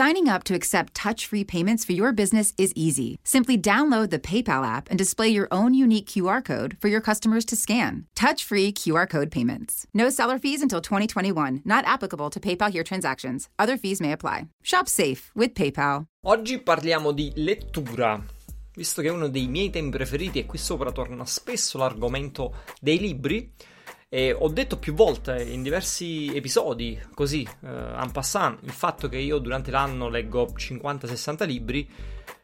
Signing up to accept touch free payments for your business is easy. Simply download the PayPal app and display your own unique QR code for your customers to scan. Touch free QR code payments. No seller fees until 2021, not applicable to PayPal here transactions. Other fees may apply. Shop safe with PayPal. Oggi parliamo di lettura, visto che è uno dei miei temi preferiti e qui sopra torna spesso l'argomento dei libri. E ho detto più volte in diversi episodi, così, eh, en passant, il fatto che io durante l'anno leggo 50-60 libri.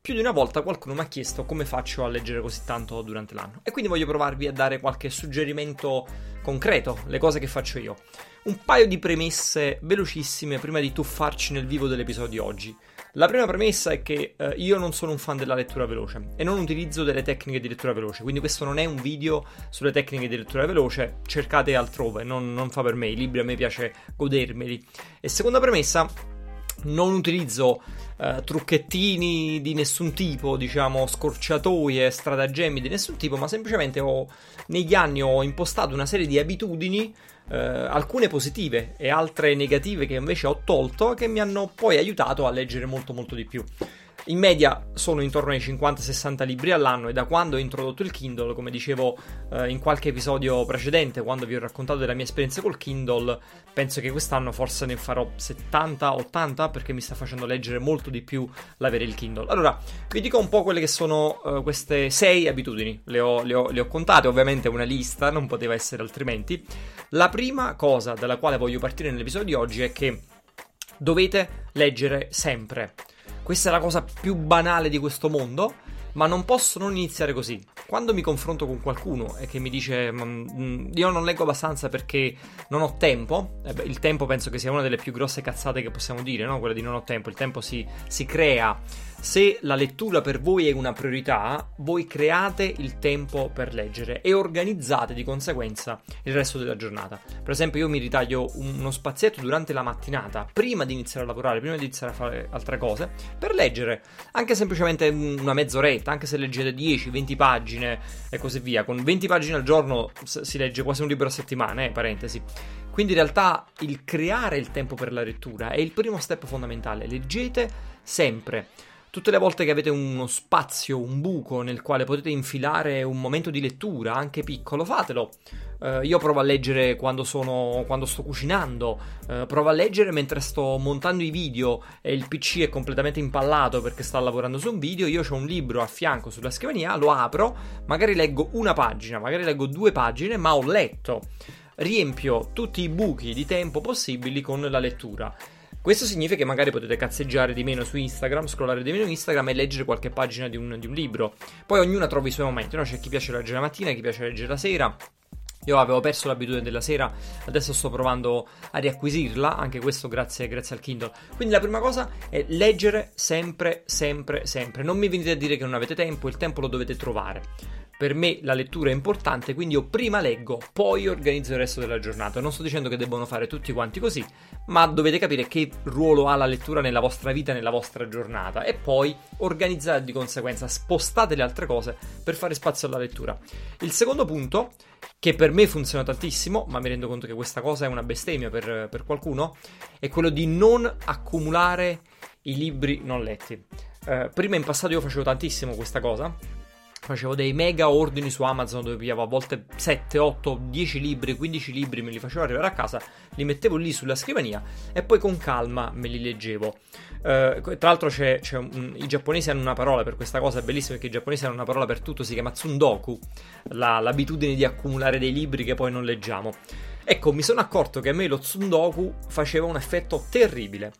Più di una volta qualcuno mi ha chiesto come faccio a leggere così tanto durante l'anno. E quindi voglio provarvi a dare qualche suggerimento concreto, le cose che faccio io. Un paio di premesse velocissime prima di tuffarci nel vivo dell'episodio di oggi. La prima premessa è che eh, io non sono un fan della lettura veloce e non utilizzo delle tecniche di lettura veloce, quindi questo non è un video sulle tecniche di lettura veloce, cercate altrove, non, non fa per me, i libri a me piace godermeli. E seconda premessa, non utilizzo eh, trucchettini di nessun tipo, diciamo scorciatoie, stratagemmi di nessun tipo, ma semplicemente ho, negli anni ho impostato una serie di abitudini, eh, alcune positive e altre negative che invece ho tolto, che mi hanno poi aiutato a leggere molto molto di più. In media sono intorno ai 50-60 libri all'anno e da quando ho introdotto il Kindle, come dicevo eh, in qualche episodio precedente, quando vi ho raccontato della mia esperienza col Kindle, penso che quest'anno forse ne farò 70-80 perché mi sta facendo leggere molto di più l'avere il Kindle. Allora, vi dico un po' quelle che sono eh, queste 6 abitudini, le ho, le, ho, le ho contate, ovviamente una lista, non poteva essere altrimenti. La prima cosa dalla quale voglio partire nell'episodio di oggi è che dovete leggere sempre. Questa è la cosa più banale di questo mondo, ma non posso non iniziare così. Quando mi confronto con qualcuno e che mi dice mm, io non leggo abbastanza perché non ho tempo, eh beh, il tempo penso che sia una delle più grosse cazzate che possiamo dire, no? quella di non ho tempo, il tempo si, si crea. Se la lettura per voi è una priorità, voi create il tempo per leggere e organizzate di conseguenza il resto della giornata. Per esempio, io mi ritaglio uno spazietto durante la mattinata, prima di iniziare a lavorare, prima di iniziare a fare altre cose, per leggere anche semplicemente una mezz'oretta, anche se leggete 10-20 pagine e così via. Con 20 pagine al giorno si legge quasi un libro a settimana, eh, parentesi. Quindi in realtà il creare il tempo per la lettura è il primo step fondamentale. Leggete sempre. Tutte le volte che avete uno spazio, un buco nel quale potete infilare un momento di lettura, anche piccolo, fatelo. Uh, io provo a leggere quando, sono, quando sto cucinando, uh, provo a leggere mentre sto montando i video e il PC è completamente impallato perché sta lavorando su un video. Io ho un libro a fianco sulla scrivania, lo apro, magari leggo una pagina, magari leggo due pagine, ma ho letto. Riempio tutti i buchi di tempo possibili con la lettura. Questo significa che magari potete cazzeggiare di meno su Instagram, scrollare di meno Instagram e leggere qualche pagina di un, di un libro. Poi ognuno trova i suoi momenti, no? C'è chi piace leggere la mattina, chi piace leggere la sera. Io avevo perso l'abitudine della sera, adesso sto provando a riacquisirla, anche questo grazie, grazie, al Kindle. Quindi la prima cosa è leggere sempre, sempre, sempre. Non mi venite a dire che non avete tempo, il tempo lo dovete trovare. Per me la lettura è importante, quindi io prima leggo, poi organizzo il resto della giornata. Non sto dicendo che debbano fare tutti quanti così, ma dovete capire che ruolo ha la lettura nella vostra vita, nella vostra giornata e poi organizzate di conseguenza, spostate le altre cose per fare spazio alla lettura. Il secondo punto, che per me funziona tantissimo, ma mi rendo conto che questa cosa è una bestemmia per, per qualcuno, è quello di non accumulare i libri non letti. Eh, prima in passato io facevo tantissimo questa cosa facevo dei mega ordini su Amazon dove pigliavo a volte 7, 8, 10 libri, 15 libri, me li facevo arrivare a casa, li mettevo lì sulla scrivania e poi con calma me li leggevo. Uh, tra l'altro c'è, c'è un, i giapponesi hanno una parola per questa cosa, è bellissimo perché i giapponesi hanno una parola per tutto, si chiama tsundoku, la, l'abitudine di accumulare dei libri che poi non leggiamo. Ecco, mi sono accorto che a me lo tsundoku faceva un effetto terribile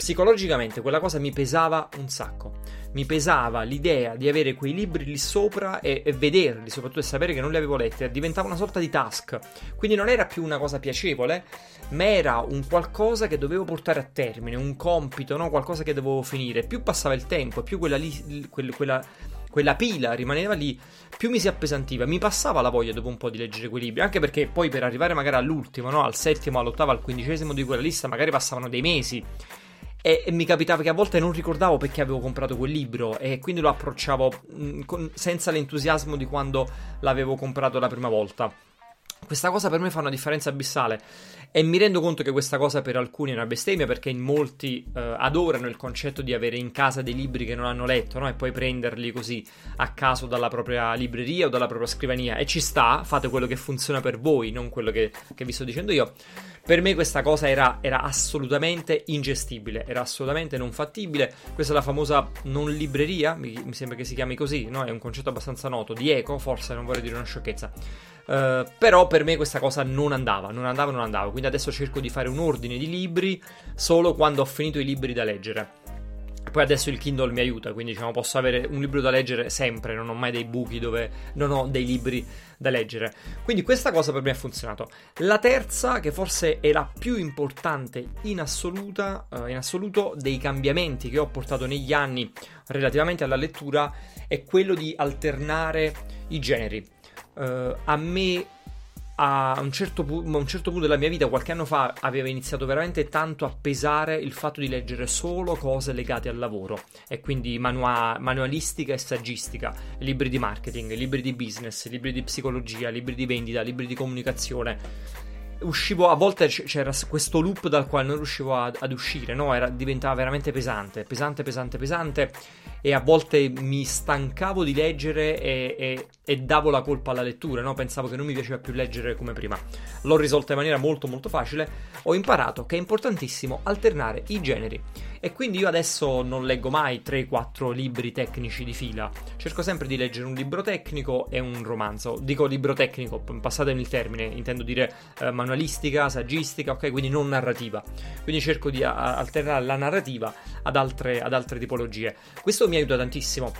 psicologicamente quella cosa mi pesava un sacco. Mi pesava l'idea di avere quei libri lì sopra e, e vederli, soprattutto e sapere che non li avevo letti, diventava una sorta di task. Quindi non era più una cosa piacevole, ma era un qualcosa che dovevo portare a termine, un compito, no? qualcosa che dovevo finire. Più passava il tempo, più quella, lì, quella, quella pila rimaneva lì, più mi si appesantiva. Mi passava la voglia dopo un po' di leggere quei libri, anche perché poi per arrivare magari all'ultimo, no? al settimo, all'ottavo, al quindicesimo di quella lista, magari passavano dei mesi. E, e, mi capitava che a volte non ricordavo perché avevo comprato quel libro e quindi lo approcciavo mh, mm, con, senza l'entusiasmo di quando l'avevo comprato la prima volta. Questa cosa per me fa una differenza abissale e mi rendo conto che questa cosa per alcuni è una bestemmia perché in molti eh, adorano il concetto di avere in casa dei libri che non hanno letto no? e poi prenderli così a caso dalla propria libreria o dalla propria scrivania e ci sta, fate quello che funziona per voi, non quello che, che vi sto dicendo io. Per me questa cosa era, era, assolutamente ingestibile, era assolutamente non fattibile. Questa è la famosa non libreria, mi, mi sembra che si chiami così, no? È un concetto abbastanza noto, di eco, forse non vorrei dire una sciocchezza. Uh, però per me questa cosa non andava, non andava, non andava. Quindi adesso cerco di fare un ordine di libri solo quando ho finito i libri da leggere. Poi adesso il Kindle mi aiuta, quindi diciamo posso avere un libro da leggere sempre, non ho mai dei buchi dove non ho dei libri da leggere. Quindi questa cosa per me ha funzionato. La terza, che forse è la più importante in, assoluta, uh, in assoluto dei cambiamenti che ho portato negli anni relativamente alla lettura, è quello di alternare i generi. Uh, a me a un, certo pu- a un, certo punto della mia vita, qualche anno fa, aveva iniziato veramente tanto a pesare il fatto di leggere solo cose legate al lavoro e quindi manua- manualistica e saggistica, libri di marketing, libri di business, libri di psicologia, libri di vendita, libri di comunicazione uscivo a volte c'era questo loop dal quale non riuscivo ad, ad uscire, no? Era, diventava veramente pesante, pesante, pesante, pesante e a volte mi stancavo di leggere e, e, e davo la colpa alla lettura, no? pensavo che non mi piaceva più leggere come prima. L'ho risolta in maniera molto molto facile, ho imparato che è importantissimo alternare i generi e quindi io adesso non leggo mai 3-4 libri tecnici di fila, cerco sempre di leggere un libro tecnico e un romanzo. Dico libro tecnico, passatemi il termine, intendo dire eh, manualistica, saggistica, ok? Quindi non narrativa. Quindi cerco di a- alternare la narrativa ad altre, ad altre tipologie. Questo mi aiuta tantissimo.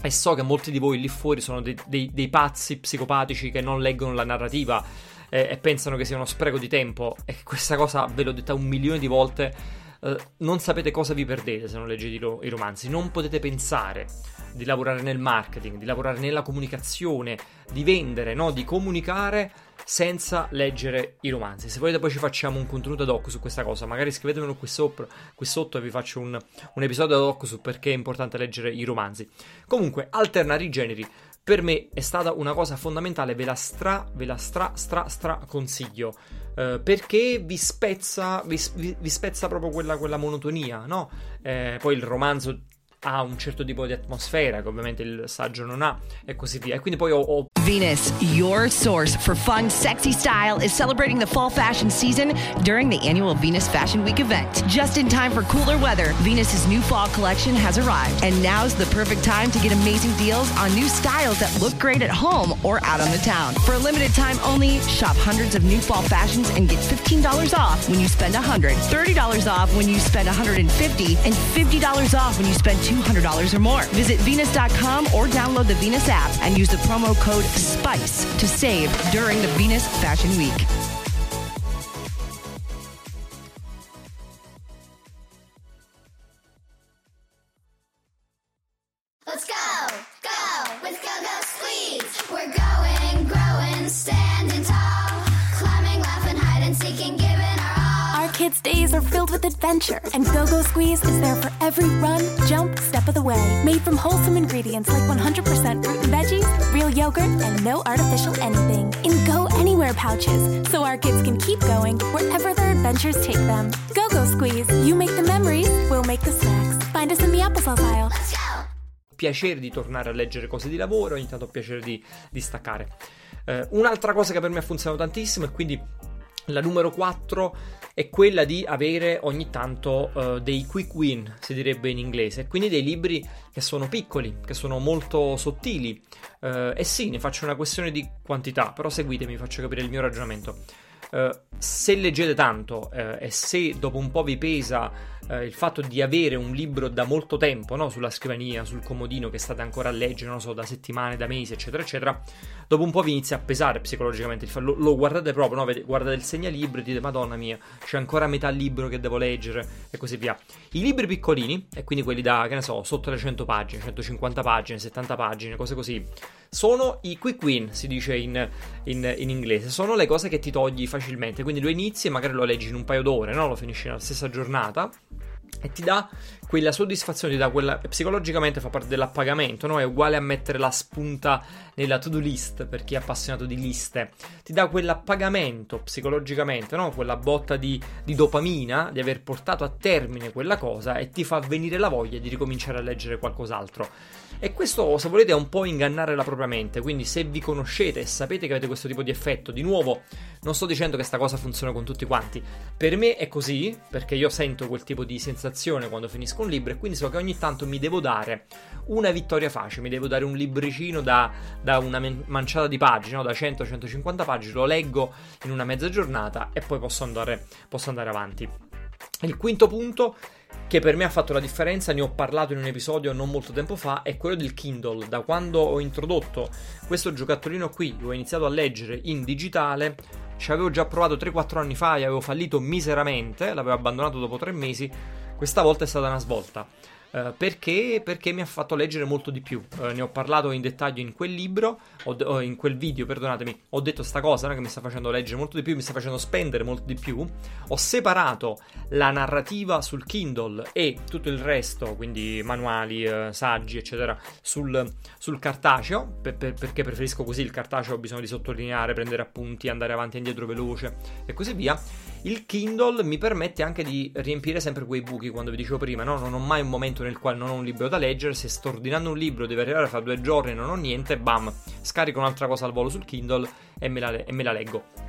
E so che molti di voi lì fuori sono dei, dei, dei pazzi psicopatici che non leggono la narrativa eh, e pensano che sia uno spreco di tempo. E questa cosa ve l'ho detta un milione di volte. Uh, non sapete cosa vi perdete se non leggete i, ro- i romanzi. Non potete pensare di lavorare nel marketing, di lavorare nella comunicazione, di vendere, no? di comunicare senza leggere i romanzi. Se volete poi ci facciamo un contenuto ad hoc su questa cosa, magari scrivetemelo qui, sopra, qui sotto e vi faccio un, un episodio ad hoc su perché è importante leggere i romanzi. Comunque, alternare i generi per me è stata una cosa fondamentale, ve la stra, ve la stra, stra, stra consiglio. Uh, perché vi spezza, vi, vi spezza proprio quella, quella monotonia, no? Eh, poi il romanzo ha un certo tipo di atmosfera che ovviamente il saggio non ha e così via. E quindi poi ho, ho Venus, your source for fun, sexy style, is celebrating the fall fashion season during the annual Venus Fashion Week event. Just in time for cooler weather, Venus's new fall collection has arrived, and now's the perfect time to get amazing deals on new styles that look great at home or out on the town. For a limited time only, shop hundreds of new fall fashions and get $15 off when you spend $100, $30 off when you spend 150, and $50 off when you spend $200 or more. Visit Venus.com or download the Venus app and use the promo code SPICE to save during the Venus Fashion Week. Jump, step of the way. Made from wholesome ingredients like 100% fruit and veggies, real yogurt, and no artificial anything. In Go Anywhere pouches, so our kids can keep going wherever their adventures take them. Go Go Squeeze, you make the memories, we'll make the snacks. Find us in the applesauce aisle. Let's go. piacere di tornare a leggere cose di lavoro, ogni tanto piacere di, di staccare. Eh, un'altra cosa che per me ha funzionato tantissimo e quindi la numero 4 è quella di avere ogni tanto uh, dei quick win, si direbbe in inglese, quindi dei libri che sono piccoli, che sono molto sottili. Uh, e sì, ne faccio una questione di quantità, però seguitemi, faccio capire il mio ragionamento. Eh, se leggete tanto eh, e se dopo un po' vi pesa eh, il fatto di avere un libro da molto tempo no? sulla scrivania, sul comodino che state ancora a leggere, non so, da settimane, da mesi, eccetera, eccetera, dopo un po' vi inizia a pesare psicologicamente. Lo, lo guardate proprio, no? guardate il segnalibro e dite, Madonna mia, c'è ancora metà libro che devo leggere e così via. I libri piccolini, e quindi quelli da, che ne so, sotto le 100 pagine, 150 pagine, 70 pagine, cose così, sono i quick win, si dice in, in, in inglese, sono le cose che ti togli facilmente. Quindi lo inizi e magari lo leggi in un paio d'ore, no? lo finisci nella stessa giornata e ti dà quella soddisfazione, ti dà quella psicologicamente fa parte dell'appagamento, no? È uguale a mettere la spunta nella to-do list per chi è appassionato di liste. Ti dà quell'appagamento psicologicamente, no? Quella botta di, di dopamina di aver portato a termine quella cosa e ti fa venire la voglia di ricominciare a leggere qualcos'altro. E questo, se volete, è un po' ingannare la propria mente. Quindi, se vi conoscete e sapete che avete questo tipo di effetto, di nuovo, non sto dicendo che questa cosa funziona con tutti quanti. Per me è così, perché io sento quel tipo di sensazione quando finisco un libro, e quindi so che ogni tanto mi devo dare una vittoria facile, mi devo dare un libricino da, da una manciata di pagine, no? da 100-150 pagine, lo leggo in una mezza giornata e poi posso andare, posso andare avanti. Il quinto punto che per me ha fatto la differenza, ne ho parlato in un episodio non molto tempo fa, è quello del Kindle. Da quando ho introdotto questo giocattolino qui, ho iniziato a leggere in digitale, ci avevo già provato 3-4 anni fa e avevo fallito miseramente, l'avevo abbandonato dopo 3 mesi, questa volta è stata una svolta. Uh, perché? Perché mi ha fatto leggere molto di più. Uh, ne ho parlato in dettaglio in quel libro, o de- in quel video, perdonatemi. Ho detto sta cosa no? che mi sta facendo leggere molto di più, mi sta facendo spendere molto di più. Ho separato la narrativa sul Kindle e tutto il resto, quindi manuali, uh, saggi, eccetera, sul, sul cartaceo. Per, per, perché preferisco così il cartaceo, ho bisogno di sottolineare, prendere appunti, andare avanti e indietro veloce e così via. Il Kindle mi permette anche di riempire sempre quei buchi, quando vi dicevo prima, no? Non ho mai un momento nel quale non ho un libro da leggere, se sto ordinando un libro, deve arrivare fra due giorni e non ho niente, bam, scarico un'altra cosa al volo sul Kindle e me la, e me la leggo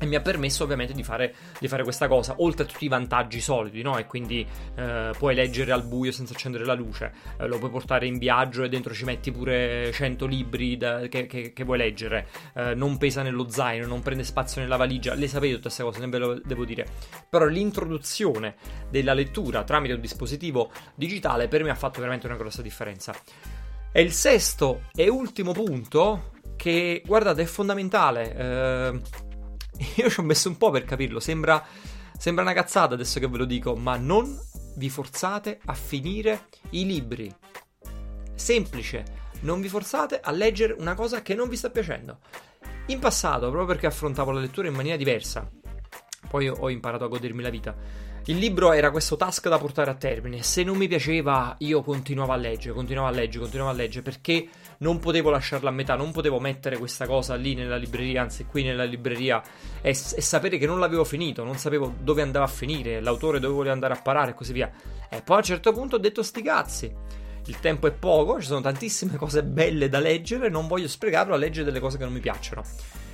e mi ha permesso ovviamente di fare, di fare, questa cosa, oltre a tutti i vantaggi solidi, no? E quindi eh, puoi leggere al buio senza accendere la luce, eh, lo puoi portare in viaggio e dentro ci metti pure 100 libri da, che, che, che, vuoi leggere, eh, non pesa nello zaino, non prende spazio nella valigia, le sapete tutte queste cose, ve lo devo dire. Però l'introduzione della lettura tramite un dispositivo digitale per me ha fatto veramente una grossa differenza. E il sesto e ultimo punto, che guardate è fondamentale, eh, io ci ho messo un po' per capirlo. Sembra, sembra una cazzata adesso che ve lo dico, ma non vi forzate a finire i libri. Semplice, non vi forzate a leggere una cosa che non vi sta piacendo. In passato, proprio perché affrontavo la lettura in maniera diversa, poi ho imparato a godermi la vita il libro era questo task da portare a termine. Se non mi piaceva, io continuavo a leggere, continuavo a leggere, continuavo a leggere perché non potevo lasciarla a metà, non potevo mettere questa cosa lì nella libreria, anzi qui nella libreria e, e sapere che non l'avevo finito, non sapevo dove andava a finire, l'autore dove voleva andare a parare e così via. E poi a un certo punto ho detto sti cazzi. Il tempo è poco, ci sono tantissime cose belle da leggere, non voglio sprecarlo a leggere delle cose che non mi piacciono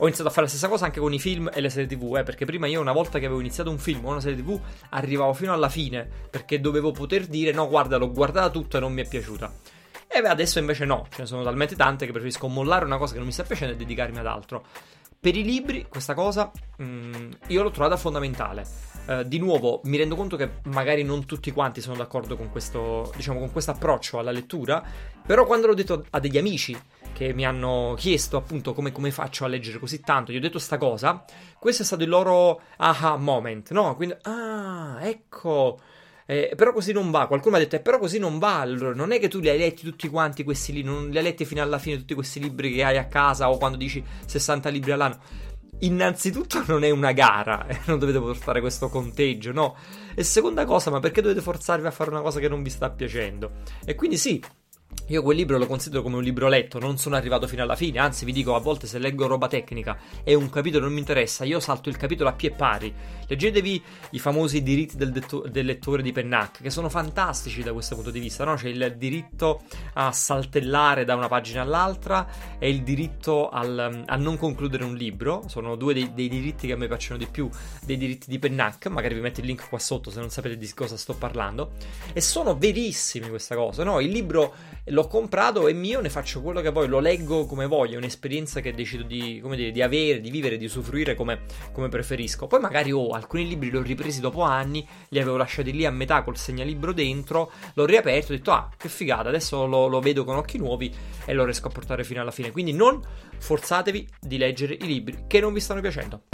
ho iniziato a fare la stessa cosa anche con i film e le serie tv, eh, perché prima io una volta che avevo iniziato un film o una serie tv arrivavo fino alla fine, perché dovevo poter dire no guarda l'ho guardata tutta e non mi è piaciuta. E adesso invece no, ce ne sono talmente tante che preferisco mollare una cosa che non mi sta piacendo e dedicarmi ad altro. Per i libri, questa cosa mh, mm, io l'ho trovata fondamentale. Uh, di nuovo, mi rendo conto che magari non tutti quanti sono d'accordo con questo, diciamo, con questo approccio alla lettura, però quando l'ho detto a degli amici che mi hanno chiesto appunto come, come, faccio a leggere così tanto, gli ho detto sta cosa, questo è stato il loro aha moment, no? Quindi, ah, ecco, eh, però così non va. Qualcuno mi ha detto, eh, però così non va. Allora, non è che tu li hai letti tutti quanti questi libri, non li hai letti fino alla fine tutti questi libri che hai a casa o quando dici 60 libri all'anno. Innanzitutto non è una gara, eh, non dovete portare questo conteggio, no? E seconda cosa, ma perché dovete forzarvi a fare una cosa che non vi sta piacendo? E quindi sì, io quel libro lo considero come un libro letto, non sono arrivato fino alla fine, anzi vi dico a volte se leggo roba tecnica e un capitolo non mi interessa, io salto il capitolo a pie pari. Leggetevi i famosi diritti del, detto- del lettore di Pennac, che sono fantastici da questo punto di vista, no? C'è il diritto a saltellare da una pagina all'altra e il diritto al, a non concludere un libro, sono due dei, dei, diritti che a me piacciono di più, dei diritti di Pennac, magari vi metto il link qua sotto se non sapete di cosa sto parlando, e sono verissimi questa cosa, no? Il libro l'ho comprato, è mio, ne faccio quello che voglio, lo leggo come voglio, è un'esperienza che decido di, dire, di avere, di vivere, di usufruire come, come preferisco. Poi magari ho oh, alcuni libri li ho ripresi dopo anni, li avevo lasciati lì a metà col segnalibro dentro, l'ho riaperto ho detto ah che figata, adesso lo, lo vedo con occhi nuovi e lo riesco a portare fino alla fine. Quindi non forzatevi di leggere i libri che non vi stanno piacendo.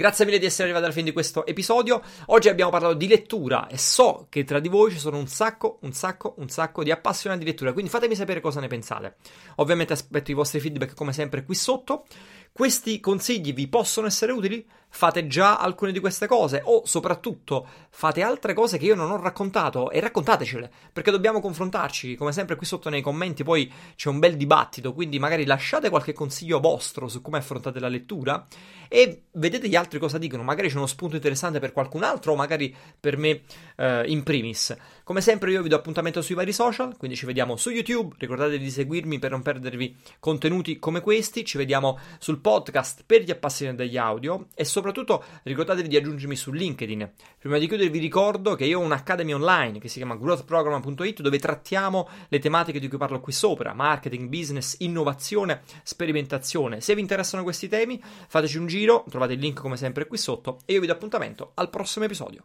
Grazie mille di essere arrivati alla fine di questo episodio. Oggi abbiamo parlato di lettura e so che tra di voi ci sono un sacco, un sacco, un sacco di appassionati di lettura, quindi fatemi sapere cosa ne pensate. Ovviamente aspetto i vostri feedback come sempre qui sotto. Questi consigli vi possono essere utili? Fate già alcune di queste cose o soprattutto fate altre cose che io non ho raccontato e raccontatecele perché dobbiamo confrontarci. Come sempre qui sotto nei commenti poi c'è un bel dibattito, quindi magari lasciate qualche consiglio vostro su come affrontate la lettura e vedete gli altri cosa dicono. Magari c'è uno spunto interessante per qualcun altro o magari per me eh, in primis. Come sempre io vi do appuntamento sui vari social, quindi ci vediamo su YouTube, ricordatevi di seguirmi per non perdervi contenuti come questi, ci vediamo sul podcast per gli appassionati degli audio e soprattutto ricordatevi di aggiungermi su LinkedIn. Prima di chiudere vi ricordo che io ho un'academy online che si chiama growthprogram.it dove trattiamo le tematiche di cui parlo qui sopra, marketing, business, innovazione, sperimentazione. Se vi interessano questi temi fateci un giro, trovate il link come sempre qui sotto e io vi do appuntamento al prossimo episodio.